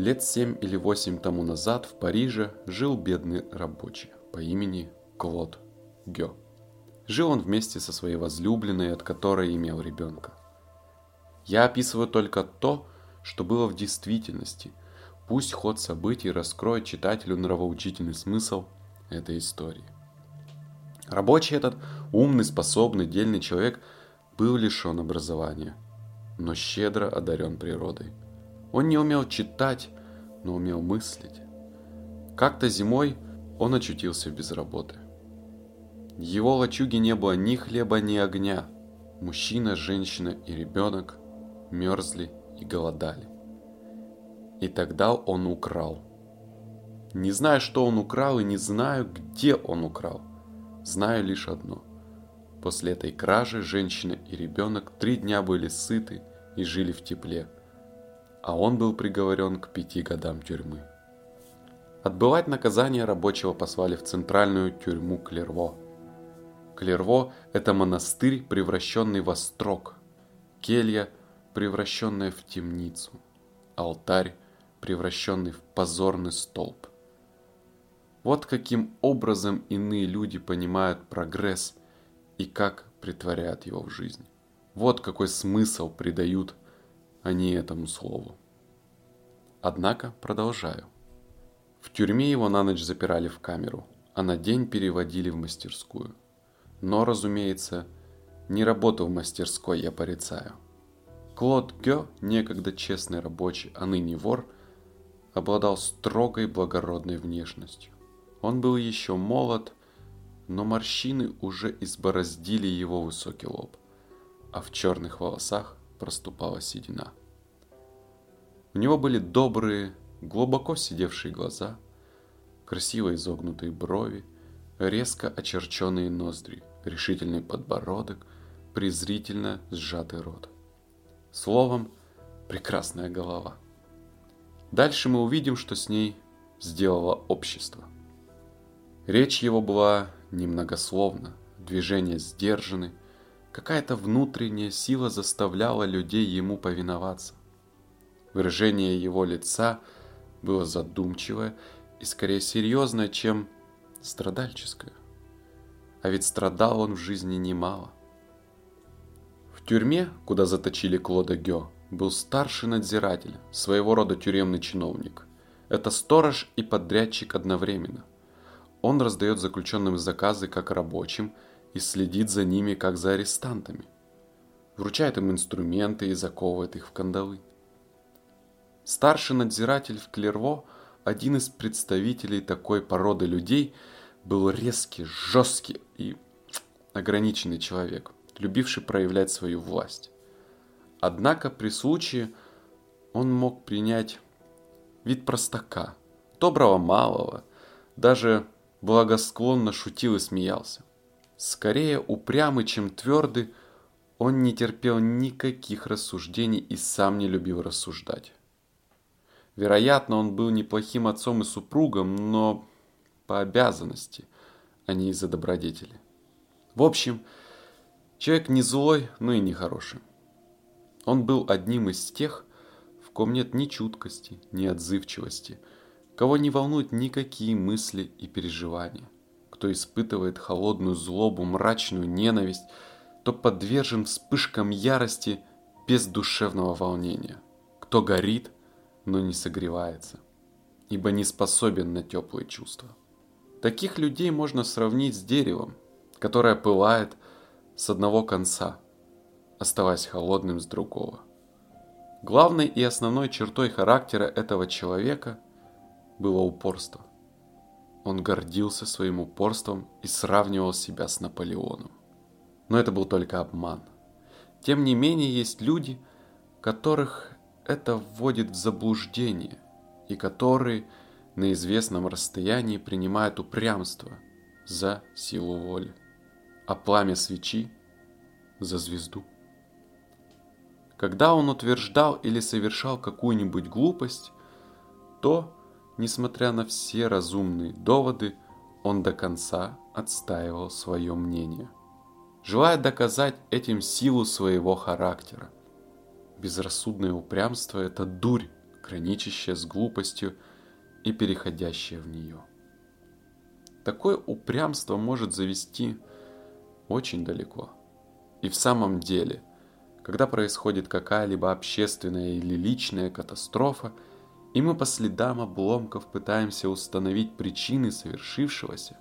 Лет семь или восемь тому назад в Париже жил бедный рабочий по имени Клод Гё. Жил он вместе со своей возлюбленной, от которой имел ребенка. Я описываю только то, что было в действительности. Пусть ход событий раскроет читателю нравоучительный смысл этой истории. Рабочий этот, умный, способный, дельный человек, был лишен образования, но щедро одарен природой. Он не умел читать, но умел мыслить. Как-то зимой он очутился без работы. В его лачуге не было ни хлеба, ни огня. Мужчина, женщина и ребенок мерзли и голодали. И тогда он украл. Не знаю, что он украл, и не знаю, где он украл. Знаю лишь одно. После этой кражи женщина и ребенок три дня были сыты и жили в тепле, а он был приговорен к пяти годам тюрьмы. Отбывать наказание рабочего послали в центральную тюрьму Клерво. Клерво – это монастырь, превращенный в острог, келья, превращенная в темницу, алтарь, превращенный в позорный столб. Вот каким образом иные люди понимают прогресс и как притворяют его в жизнь. Вот какой смысл придают они этому слову. Однако продолжаю. В тюрьме его на ночь запирали в камеру, а на день переводили в мастерскую. Но, разумеется, не работу в мастерской я порицаю. Клод Гё, некогда честный рабочий, а ныне вор, обладал строгой благородной внешностью. Он был еще молод, но морщины уже избороздили его высокий лоб, а в черных волосах проступала седина. У него были добрые, глубоко сидевшие глаза, красиво изогнутые брови, резко очерченные ноздри, решительный подбородок, презрительно сжатый рот. Словом, прекрасная голова. Дальше мы увидим, что с ней сделало общество. Речь его была немногословна, движения сдержаны, какая-то внутренняя сила заставляла людей ему повиноваться. Выражение его лица было задумчивое и скорее серьезное, чем страдальческое. А ведь страдал он в жизни немало. В тюрьме, куда заточили Клода Гё, был старший надзиратель, своего рода тюремный чиновник. Это сторож и подрядчик одновременно. Он раздает заключенным заказы как рабочим и следит за ними как за арестантами. Вручает им инструменты и заковывает их в кандалы. Старший надзиратель в Клерво, один из представителей такой породы людей, был резкий, жесткий и ограниченный человек, любивший проявлять свою власть. Однако при случае он мог принять вид простака, доброго малого, даже благосклонно шутил и смеялся. Скорее упрямый, чем твердый, он не терпел никаких рассуждений и сам не любил рассуждать. Вероятно, он был неплохим отцом и супругом, но по обязанности, а не из-за добродетели. В общем, человек не злой, но и не хороший. Он был одним из тех, в ком нет ни чуткости, ни отзывчивости – кого не волнуют никакие мысли и переживания, кто испытывает холодную злобу, мрачную ненависть, то подвержен вспышкам ярости без душевного волнения, кто горит, но не согревается, ибо не способен на теплые чувства. Таких людей можно сравнить с деревом, которое пылает с одного конца, оставаясь холодным с другого. Главной и основной чертой характера этого человека – было упорство. Он гордился своим упорством и сравнивал себя с Наполеоном. Но это был только обман. Тем не менее, есть люди, которых это вводит в заблуждение, и которые на известном расстоянии принимают упрямство за силу воли, а пламя свечи за звезду. Когда он утверждал или совершал какую-нибудь глупость, то Несмотря на все разумные доводы, он до конца отстаивал свое мнение, желая доказать этим силу своего характера. Безрассудное упрямство – это дурь, граничащее с глупостью и переходящее в нее. Такое упрямство может завести очень далеко. И в самом деле, когда происходит какая-либо общественная или личная катастрофа, и мы по следам обломков пытаемся установить причины совершившегося,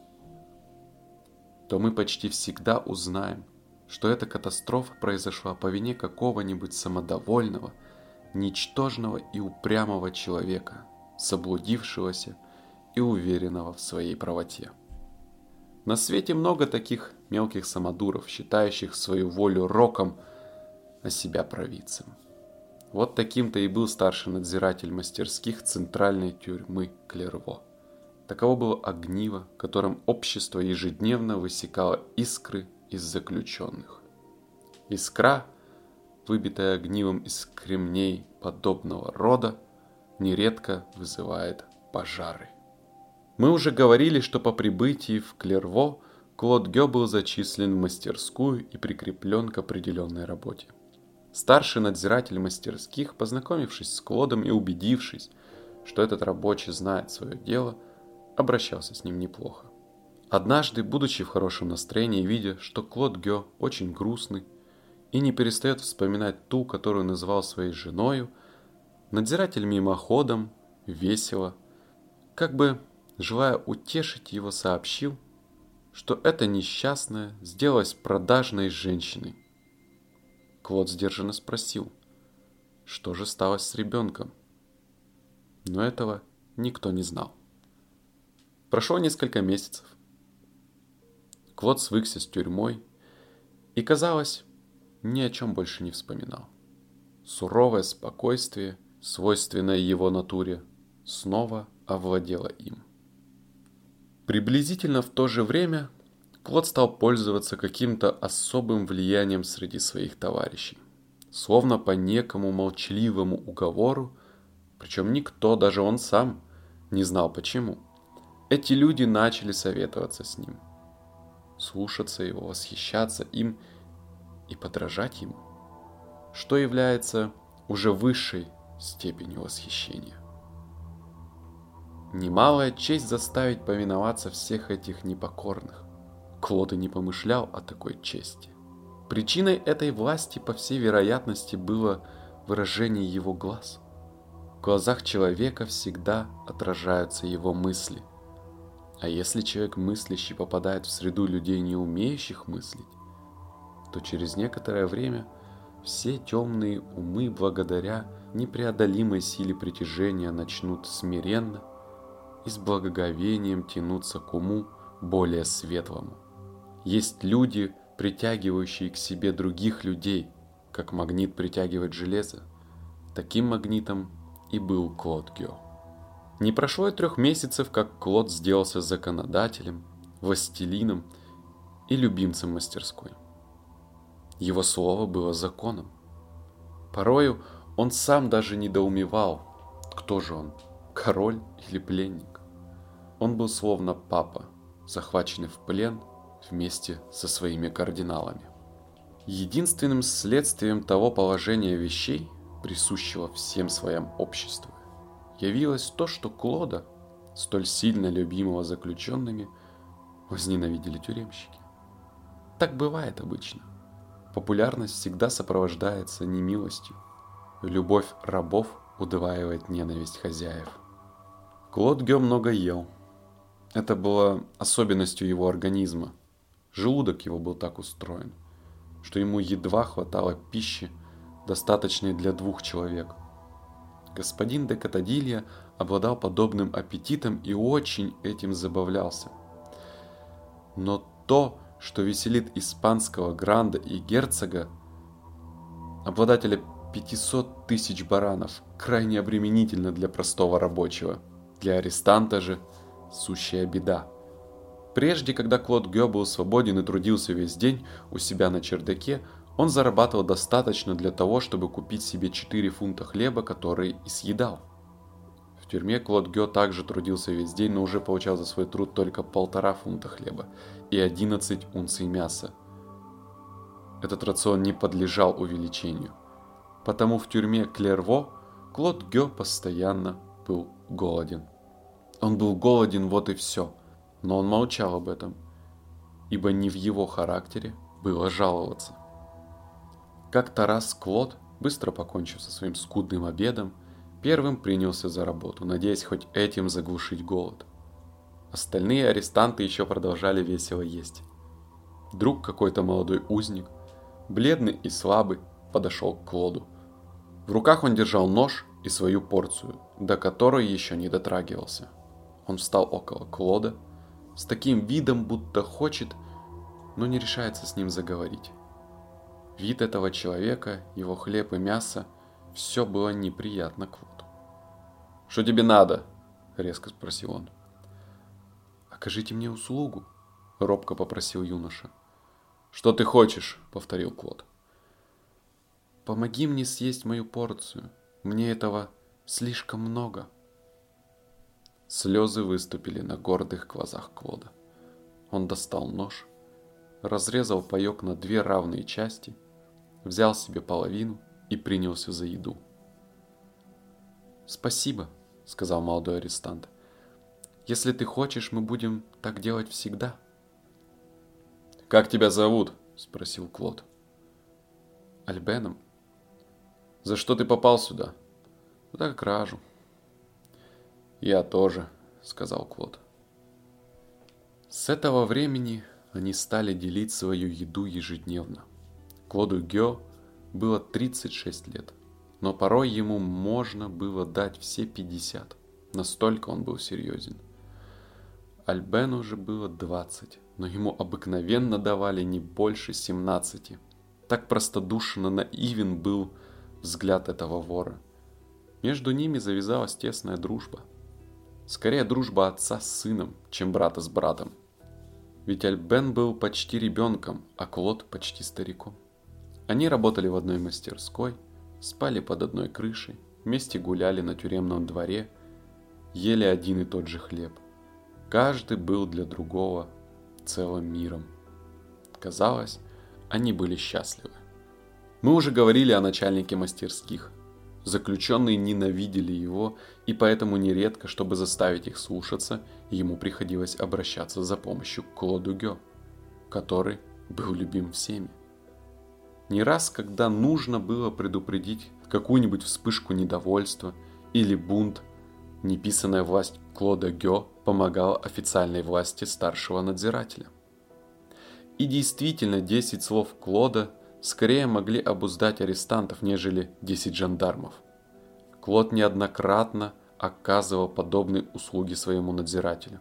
то мы почти всегда узнаем, что эта катастрофа произошла по вине какого-нибудь самодовольного, ничтожного и упрямого человека, заблудившегося и уверенного в своей правоте. На свете много таких мелких самодуров, считающих свою волю роком, а себя провидцем. Вот таким-то и был старший надзиратель мастерских центральной тюрьмы Клерво. Таково было огниво, которым общество ежедневно высекало искры из заключенных. Искра, выбитая огнивом из кремней подобного рода, нередко вызывает пожары. Мы уже говорили, что по прибытии в Клерво Клод Гё был зачислен в мастерскую и прикреплен к определенной работе. Старший надзиратель мастерских, познакомившись с Клодом и убедившись, что этот рабочий знает свое дело, обращался с ним неплохо. Однажды, будучи в хорошем настроении, видя, что Клод Гё очень грустный и не перестает вспоминать ту, которую называл своей женою, надзиратель мимоходом, весело, как бы желая утешить его, сообщил, что эта несчастная сделалась продажной женщиной. Клод сдержанно спросил, что же стало с ребенком. Но этого никто не знал. Прошло несколько месяцев. Клод свыкся с тюрьмой и, казалось, ни о чем больше не вспоминал. Суровое спокойствие, свойственное его натуре, снова овладело им. Приблизительно в то же время Клод стал пользоваться каким-то особым влиянием среди своих товарищей. Словно по некому молчаливому уговору, причем никто, даже он сам, не знал почему. Эти люди начали советоваться с ним – слушаться его, восхищаться им и подражать ему, что является уже высшей степенью восхищения. Немалая честь заставить повиноваться всех этих непокорных. Клод и не помышлял о такой чести. Причиной этой власти, по всей вероятности, было выражение его глаз. В глазах человека всегда отражаются его мысли – а если человек мыслящий попадает в среду людей, не умеющих мыслить, то через некоторое время все темные умы благодаря непреодолимой силе притяжения начнут смиренно и с благоговением тянуться к уму более светлому. Есть люди, притягивающие к себе других людей, как магнит притягивает железо. Таким магнитом и был Клод Гео. Не прошло и трех месяцев, как Клод сделался законодателем, властелином и любимцем мастерской. Его слово было законом. Порою он сам даже недоумевал, кто же он, король или пленник. Он был словно папа, захваченный в плен вместе со своими кардиналами. Единственным следствием того положения вещей, присущего всем своим обществу, явилось то, что Клода, столь сильно любимого заключенными, возненавидели тюремщики. Так бывает обычно. Популярность всегда сопровождается немилостью. Любовь рабов удваивает ненависть хозяев. Клод Гё много ел. Это было особенностью его организма. Желудок его был так устроен, что ему едва хватало пищи, достаточной для двух человек – Господин де Катадилья обладал подобным аппетитом и очень этим забавлялся. Но то, что веселит испанского гранда и герцога, обладателя 500 тысяч баранов, крайне обременительно для простого рабочего. Для арестанта же сущая беда. Прежде, когда Клод Гё был свободен и трудился весь день у себя на чердаке, он зарабатывал достаточно для того, чтобы купить себе 4 фунта хлеба, который и съедал. В тюрьме Клод Гё также трудился весь день, но уже получал за свой труд только полтора фунта хлеба и 11 унций мяса. Этот рацион не подлежал увеличению. Потому в тюрьме Клерво Клод Гё постоянно был голоден. Он был голоден, вот и все. Но он молчал об этом, ибо не в его характере было жаловаться. Как-то раз Клод, быстро покончив со своим скудным обедом, первым принялся за работу, надеясь хоть этим заглушить голод. Остальные арестанты еще продолжали весело есть. Вдруг какой-то молодой узник, бледный и слабый, подошел к Клоду. В руках он держал нож и свою порцию, до которой еще не дотрагивался. Он встал около Клода с таким видом, будто хочет, но не решается с ним заговорить. Вид этого человека, его хлеб и мясо, все было неприятно Клоду. «Что тебе надо?» – резко спросил он. «Окажите мне услугу», – робко попросил юноша. «Что ты хочешь?» – повторил Клод. «Помоги мне съесть мою порцию. Мне этого слишком много». Слезы выступили на гордых глазах Клода. Он достал нож, разрезал паек на две равные части, взял себе половину и принялся за еду. «Спасибо», — сказал молодой арестант. «Если ты хочешь, мы будем так делать всегда». «Как тебя зовут?» — спросил Клод. «Альбеном». «За что ты попал сюда?» «За кражу». «Я тоже», — сказал Клод. С этого времени они стали делить свою еду ежедневно. Клоду Гё было 36 лет, но порой ему можно было дать все 50. Настолько он был серьезен. Альбену же было 20, но ему обыкновенно давали не больше 17. Так простодушно наивен был взгляд этого вора. Между ними завязалась тесная дружба – Скорее дружба отца с сыном, чем брата с братом. Ведь Альбен был почти ребенком, а Клод почти стариком. Они работали в одной мастерской, спали под одной крышей, вместе гуляли на тюремном дворе, ели один и тот же хлеб. Каждый был для другого целым миром. Казалось, они были счастливы. Мы уже говорили о начальнике мастерских – Заключенные ненавидели его, и поэтому нередко, чтобы заставить их слушаться, ему приходилось обращаться за помощью к Клоду Гё, который был любим всеми. Не раз, когда нужно было предупредить какую-нибудь вспышку недовольства или бунт, неписанная власть Клода Гё помогала официальной власти старшего надзирателя. И действительно, 10 слов Клода скорее могли обуздать арестантов, нежели 10 жандармов. Клод неоднократно оказывал подобные услуги своему надзирателю.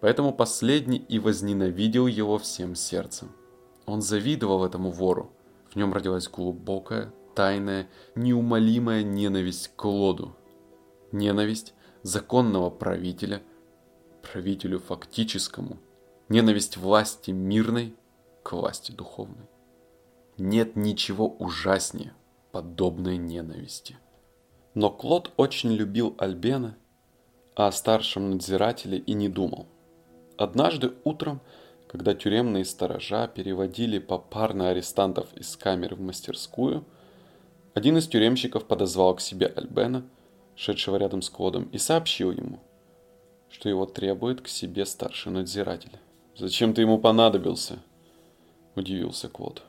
Поэтому последний и возненавидел его всем сердцем. Он завидовал этому вору. В нем родилась глубокая, тайная, неумолимая ненависть к Клоду. Ненависть законного правителя, правителю фактическому. Ненависть власти мирной к власти духовной. Нет ничего ужаснее подобной ненависти. Но Клод очень любил Альбена, а о старшем надзирателе и не думал. Однажды утром, когда тюремные сторожа переводили попарно арестантов из камеры в мастерскую, один из тюремщиков подозвал к себе Альбена, шедшего рядом с Клодом, и сообщил ему, что его требует к себе старший надзиратель. «Зачем ты ему понадобился?» – удивился Клод.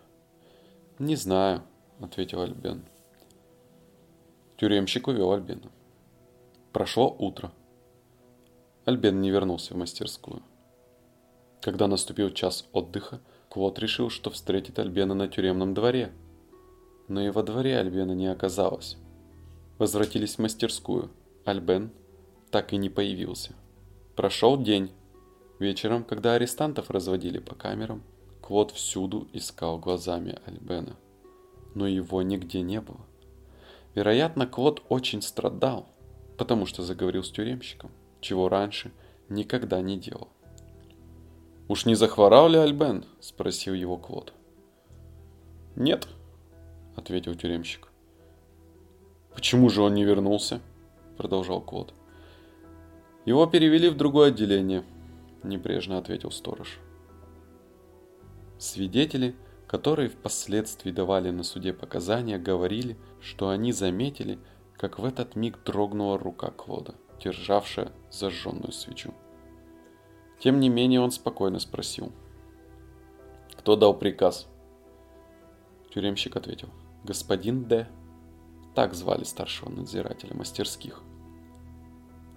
«Не знаю», — ответил Альбен. Тюремщик увел Альбена. Прошло утро. Альбен не вернулся в мастерскую. Когда наступил час отдыха, Клод решил, что встретит Альбена на тюремном дворе. Но и во дворе Альбена не оказалось. Возвратились в мастерскую. Альбен так и не появился. Прошел день. Вечером, когда арестантов разводили по камерам, Клод всюду искал глазами Альбена, но его нигде не было. Вероятно, Клод очень страдал, потому что заговорил с тюремщиком, чего раньше никогда не делал. «Уж не захворал ли Альбен?» – спросил его Клод. «Нет», – ответил тюремщик. «Почему же он не вернулся?» – продолжал Клод. «Его перевели в другое отделение», – небрежно ответил сторож. Свидетели, которые впоследствии давали на суде показания, говорили, что они заметили, как в этот миг дрогнула рука Клода, державшая зажженную свечу. Тем не менее он спокойно спросил. «Кто дал приказ?» Тюремщик ответил. «Господин Д». Так звали старшего надзирателя мастерских.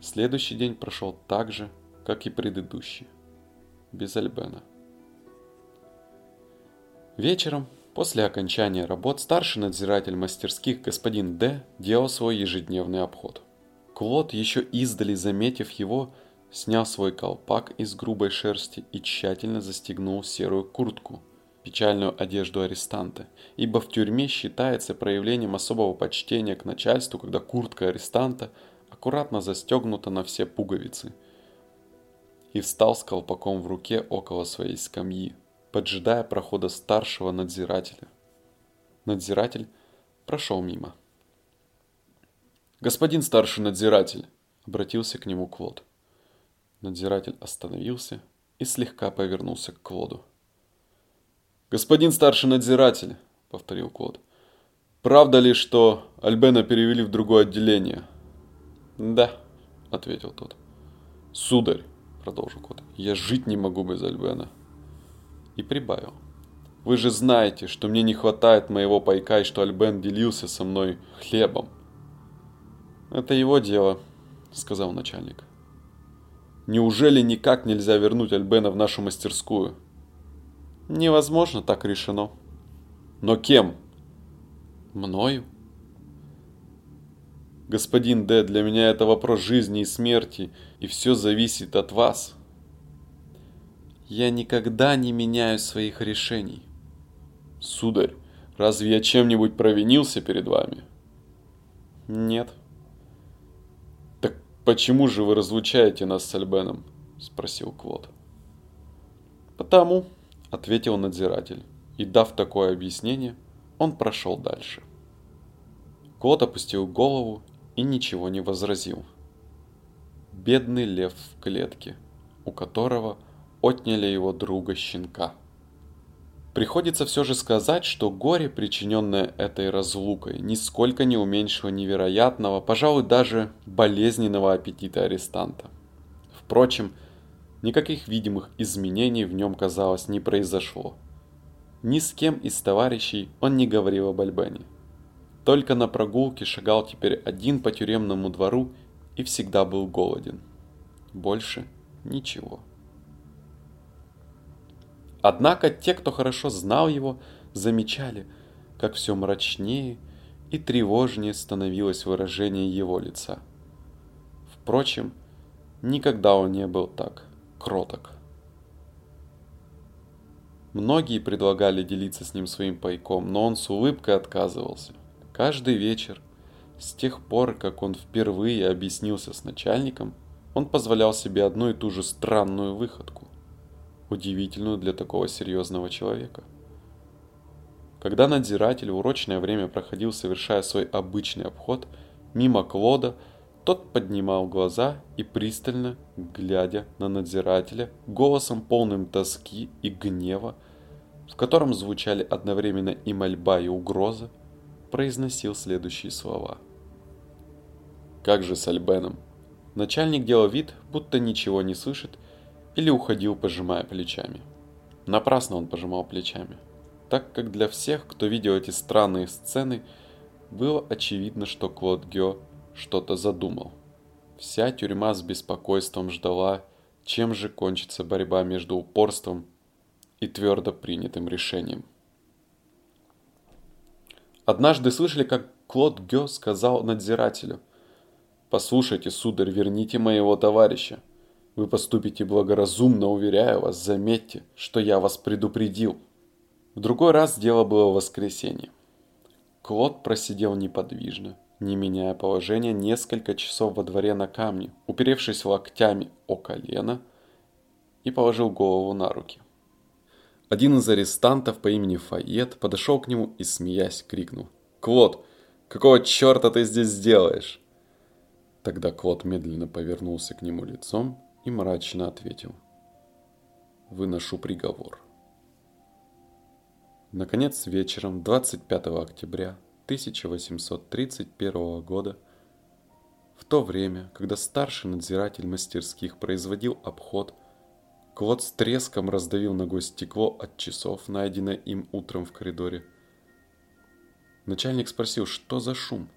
Следующий день прошел так же, как и предыдущий. Без Альбена. Вечером, после окончания работ, старший надзиратель мастерских господин Д делал свой ежедневный обход. Клод, еще издали заметив его, снял свой колпак из грубой шерсти и тщательно застегнул серую куртку, печальную одежду арестанта, ибо в тюрьме считается проявлением особого почтения к начальству, когда куртка арестанта аккуратно застегнута на все пуговицы, и встал с колпаком в руке около своей скамьи, поджидая прохода старшего надзирателя. Надзиратель прошел мимо. «Господин старший надзиратель!» — обратился к нему Клод. Надзиратель остановился и слегка повернулся к Клоду. «Господин старший надзиратель», — повторил Клод, — «правда ли, что Альбена перевели в другое отделение?» «Да», — ответил тот. «Сударь», — продолжил Клод, — «я жить не могу без Альбена». И прибавил. «Вы же знаете, что мне не хватает моего пайка и что Альбен делился со мной хлебом». «Это его дело», — сказал начальник. Неужели никак нельзя вернуть Альбена в нашу мастерскую? Невозможно, так решено. Но кем? Мною. Господин Д, для меня это вопрос жизни и смерти, и все зависит от вас. Я никогда не меняю своих решений. Сударь, разве я чем-нибудь провинился перед вами? Нет. «Почему же вы разлучаете нас с Альбеном?» – спросил Клод. «Потому», – ответил надзиратель, и, дав такое объяснение, он прошел дальше. Клод опустил голову и ничего не возразил. Бедный лев в клетке, у которого отняли его друга-щенка – Приходится все же сказать, что горе, причиненное этой разлукой, нисколько не уменьшило невероятного, пожалуй, даже болезненного аппетита арестанта. Впрочем, никаких видимых изменений в нем, казалось, не произошло. Ни с кем из товарищей он не говорил об Альбене. Только на прогулке шагал теперь один по тюремному двору и всегда был голоден. Больше ничего. Однако те, кто хорошо знал его, замечали, как все мрачнее и тревожнее становилось выражение его лица. Впрочем, никогда он не был так кроток. Многие предлагали делиться с ним своим пайком, но он с улыбкой отказывался. Каждый вечер, с тех пор, как он впервые объяснился с начальником, он позволял себе одну и ту же странную выходку удивительную для такого серьезного человека. Когда надзиратель в урочное время проходил, совершая свой обычный обход, мимо Клода, тот поднимал глаза и пристально, глядя на надзирателя, голосом полным тоски и гнева, в котором звучали одновременно и мольба, и угроза, произносил следующие слова. «Как же с Альбеном?» Начальник делал вид, будто ничего не слышит, или уходил, пожимая плечами. Напрасно он пожимал плечами, так как для всех, кто видел эти странные сцены, было очевидно, что Клод Гё что-то задумал. Вся тюрьма с беспокойством ждала, чем же кончится борьба между упорством и твердо принятым решением. Однажды слышали, как Клод Гё сказал надзирателю, «Послушайте, сударь, верните моего товарища. Вы поступите благоразумно, уверяю вас, заметьте, что я вас предупредил. В другой раз дело было в воскресенье. Клод просидел неподвижно, не меняя положения, несколько часов во дворе на камне, уперевшись локтями о колено и положил голову на руки. Один из арестантов по имени Файет подошел к нему и, смеясь, крикнул. «Клод, какого черта ты здесь делаешь?» Тогда Клод медленно повернулся к нему лицом и мрачно ответил. Выношу приговор. Наконец, вечером 25 октября 1831 года В то время, когда старший надзиратель мастерских производил обход, Клод с треском раздавил ногой стекло от часов, найденное им утром в коридоре. Начальник спросил, что за шум?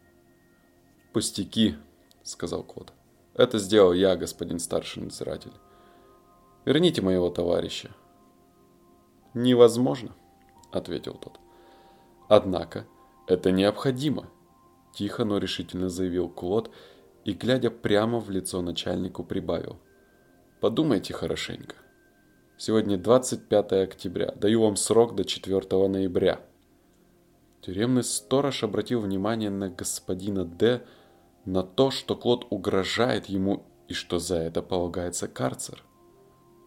«Пустяки», — сказал Клод. «Это сделал я, господин старший надзиратель. Верните моего товарища». «Невозможно», — ответил тот. «Однако это необходимо», — тихо, но решительно заявил Клод и, глядя прямо в лицо начальнику, прибавил. «Подумайте хорошенько. Сегодня 25 октября. Даю вам срок до 4 ноября». Тюремный сторож обратил внимание на господина Д, на то, что Клод угрожает ему и что за это полагается карцер.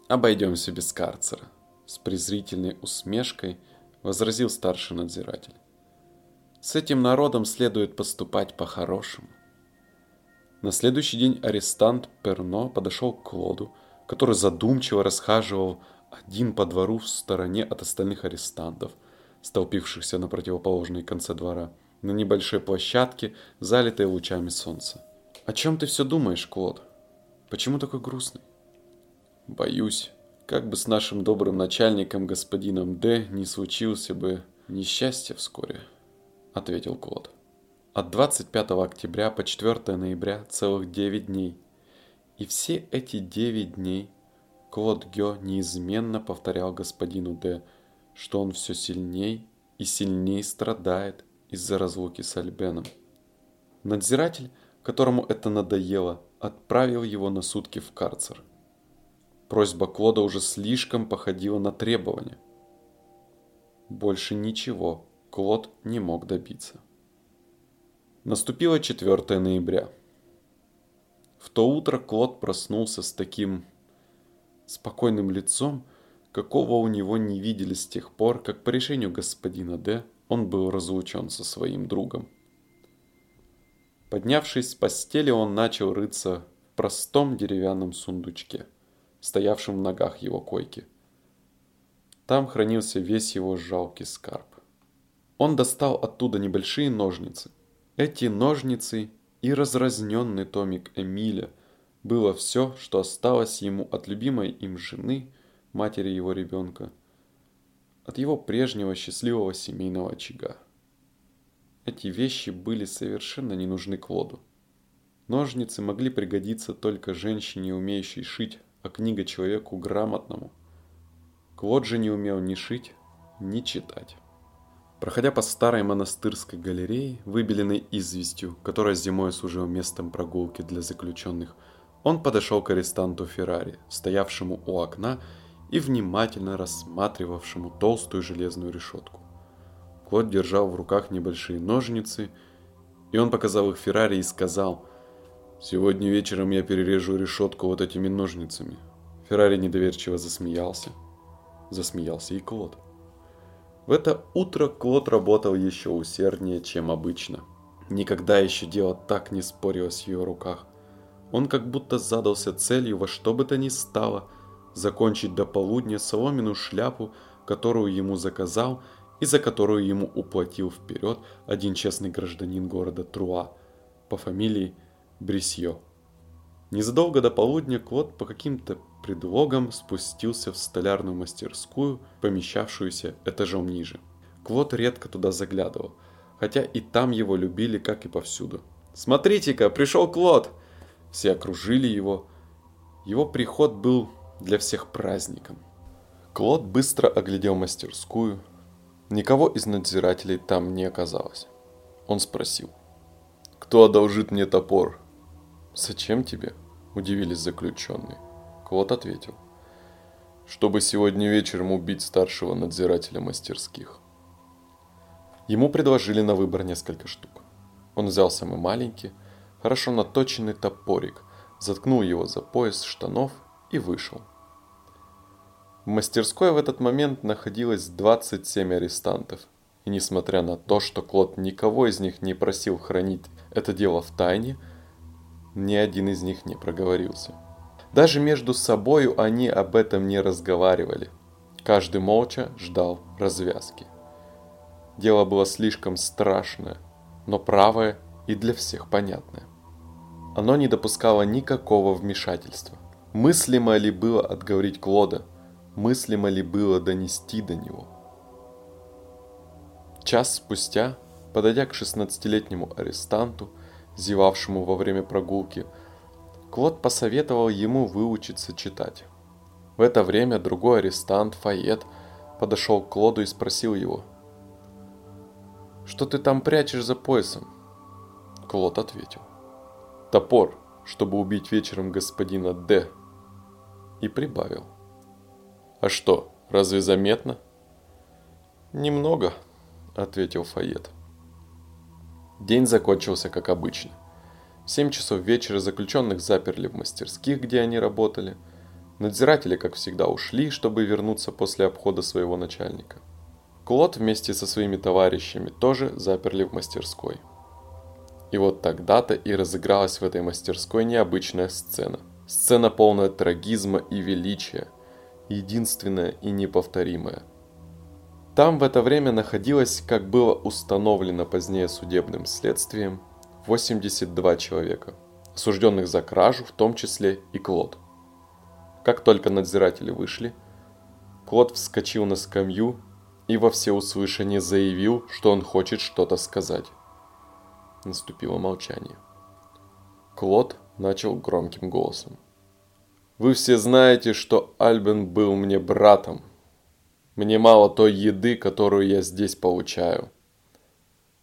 «Обойдемся без карцера», — с презрительной усмешкой возразил старший надзиратель. «С этим народом следует поступать по-хорошему». На следующий день арестант Перно подошел к Клоду, который задумчиво расхаживал один по двору в стороне от остальных арестантов — столпившихся на противоположной конце двора, на небольшой площадке, залитой лучами солнца. «О чем ты все думаешь, Клод? Почему такой грустный?» «Боюсь, как бы с нашим добрым начальником, господином Д, не случился бы несчастье вскоре», — ответил Клод. От 25 октября по 4 ноября целых 9 дней. И все эти 9 дней Клод Гё неизменно повторял господину Д, что он все сильней и сильней страдает из-за разлуки с Альбеном. Надзиратель, которому это надоело, отправил его на сутки в карцер. Просьба Клода уже слишком походила на требование. Больше ничего Клод не мог добиться. Наступило 4 ноября. В то утро Клод проснулся с таким спокойным лицом, какого у него не видели с тех пор, как по решению господина Д. он был разлучен со своим другом. Поднявшись с постели, он начал рыться в простом деревянном сундучке, стоявшем в ногах его койки. Там хранился весь его жалкий скарб. Он достал оттуда небольшие ножницы. Эти ножницы и разразненный томик Эмиля было все, что осталось ему от любимой им жены – матери его ребенка, от его прежнего счастливого семейного очага. Эти вещи были совершенно не нужны Клоду. Ножницы могли пригодиться только женщине, умеющей шить, а книга человеку грамотному. Клод же не умел ни шить, ни читать. Проходя по старой монастырской галерее, выбеленной известью, которая зимой служила местом прогулки для заключенных, он подошел к арестанту Феррари, стоявшему у окна и внимательно рассматривавшему толстую железную решетку. Клод держал в руках небольшие ножницы, и он показал их Феррари и сказал, «Сегодня вечером я перережу решетку вот этими ножницами». Феррари недоверчиво засмеялся. Засмеялся и Клод. В это утро Клод работал еще усерднее, чем обычно. Никогда еще дело так не спорилось в его руках. Он как будто задался целью во что бы то ни стало – закончить до полудня соломенную шляпу, которую ему заказал и за которую ему уплатил вперед один честный гражданин города Труа по фамилии Брисье. Незадолго до полудня Клод по каким-то предлогам спустился в столярную мастерскую, помещавшуюся этажом ниже. Клод редко туда заглядывал, хотя и там его любили, как и повсюду. «Смотрите-ка, пришел Клод!» Все окружили его. Его приход был для всех праздником. Клод быстро оглядел мастерскую. Никого из надзирателей там не оказалось. Он спросил. «Кто одолжит мне топор?» «Зачем тебе?» – удивились заключенные. Клод ответил. «Чтобы сегодня вечером убить старшего надзирателя мастерских». Ему предложили на выбор несколько штук. Он взял самый маленький, хорошо наточенный топорик, заткнул его за пояс штанов и вышел. В мастерской в этот момент находилось 27 арестантов. И несмотря на то, что Клод никого из них не просил хранить это дело в тайне, ни один из них не проговорился. Даже между собою они об этом не разговаривали. Каждый молча ждал развязки. Дело было слишком страшное, но правое и для всех понятное. Оно не допускало никакого вмешательства. Мыслимо ли было отговорить Клода? Мыслимо ли было донести до него? Час спустя, подойдя к 16-летнему арестанту, зевавшему во время прогулки, Клод посоветовал ему выучиться читать. В это время другой арестант, Файет, подошел к Клоду и спросил его. «Что ты там прячешь за поясом?» Клод ответил. «Топор, чтобы убить вечером господина Д». И прибавил. «А что, разве заметно?» «Немного», — ответил Файет. День закончился как обычно. В 7 часов вечера заключенных заперли в мастерских, где они работали. Надзиратели, как всегда, ушли, чтобы вернуться после обхода своего начальника. Клод вместе со своими товарищами тоже заперли в мастерской. И вот тогда-то и разыгралась в этой мастерской необычная сцена. Сцена полная трагизма и величия, единственная и неповторимая – там в это время находилось, как было установлено позднее судебным следствием, 82 человека, осужденных за кражу, в том числе и Клод. Как только надзиратели вышли, Клод вскочил на скамью и во всеуслышание заявил, что он хочет что-то сказать. Наступило молчание. Клод начал громким голосом. «Вы все знаете, что Альбен был мне братом, мне мало той еды, которую я здесь получаю.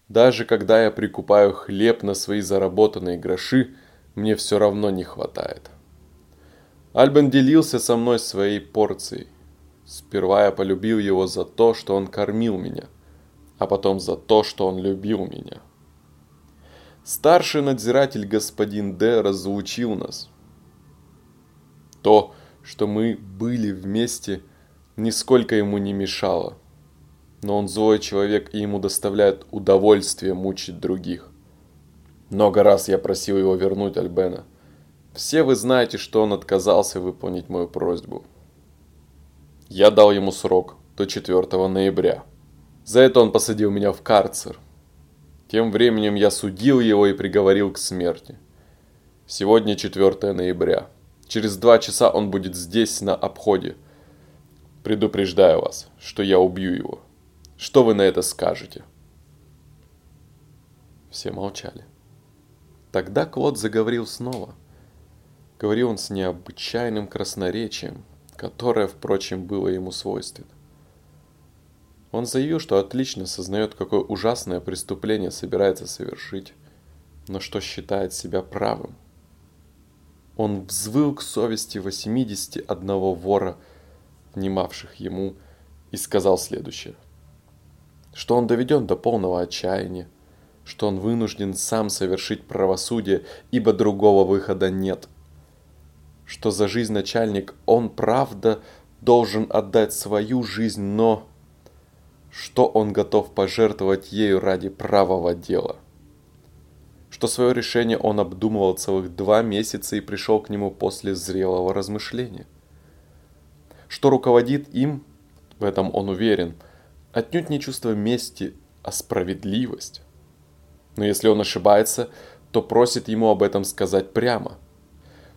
Даже когда я прикупаю хлеб на свои заработанные гроши, мне все равно не хватает. Альбен делился со мной своей порцией. Сперва я полюбил его за то, что он кормил меня, а потом за то, что он любил меня. Старший надзиратель господин Д разлучил нас. То, что мы были вместе – нисколько ему не мешало. Но он злой человек, и ему доставляет удовольствие мучить других. Много раз я просил его вернуть Альбена. Все вы знаете, что он отказался выполнить мою просьбу. Я дал ему срок до 4 ноября. За это он посадил меня в карцер. Тем временем я судил его и приговорил к смерти. Сегодня 4 ноября. Через два часа он будет здесь, на обходе – Предупреждаю вас, что я убью его. Что вы на это скажете?» Все молчали. Тогда Клод заговорил снова. Говорил он с необычайным красноречием, которое, впрочем, было ему свойственно. Он заявил, что отлично сознает, какое ужасное преступление собирается совершить, но что считает себя правым. Он взвыл к совести 81 вора – внимавших ему, и сказал следующее. Что он доведен до полного отчаяния, что он вынужден сам совершить правосудие, ибо другого выхода нет. Что за жизнь начальник он, правда, должен отдать свою жизнь, но что он готов пожертвовать ею ради правого дела. Что свое решение он обдумывал целых два месяца и пришел к нему после зрелого размышления что руководит им, в этом он уверен, отнюдь не чувство мести, а справедливость. Но если он ошибается, то просит ему об этом сказать прямо,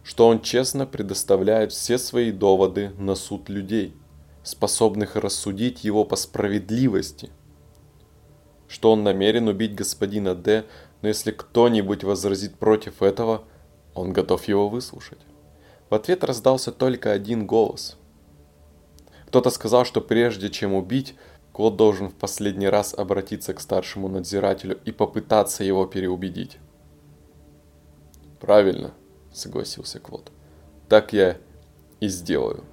что он честно предоставляет все свои доводы на суд людей, способных рассудить его по справедливости, что он намерен убить господина Д, но если кто-нибудь возразит против этого, он готов его выслушать. В ответ раздался только один голос – кто-то сказал, что прежде чем убить, Клод должен в последний раз обратиться к старшему надзирателю и попытаться его переубедить. «Правильно», — согласился Клод. «Так я и сделаю».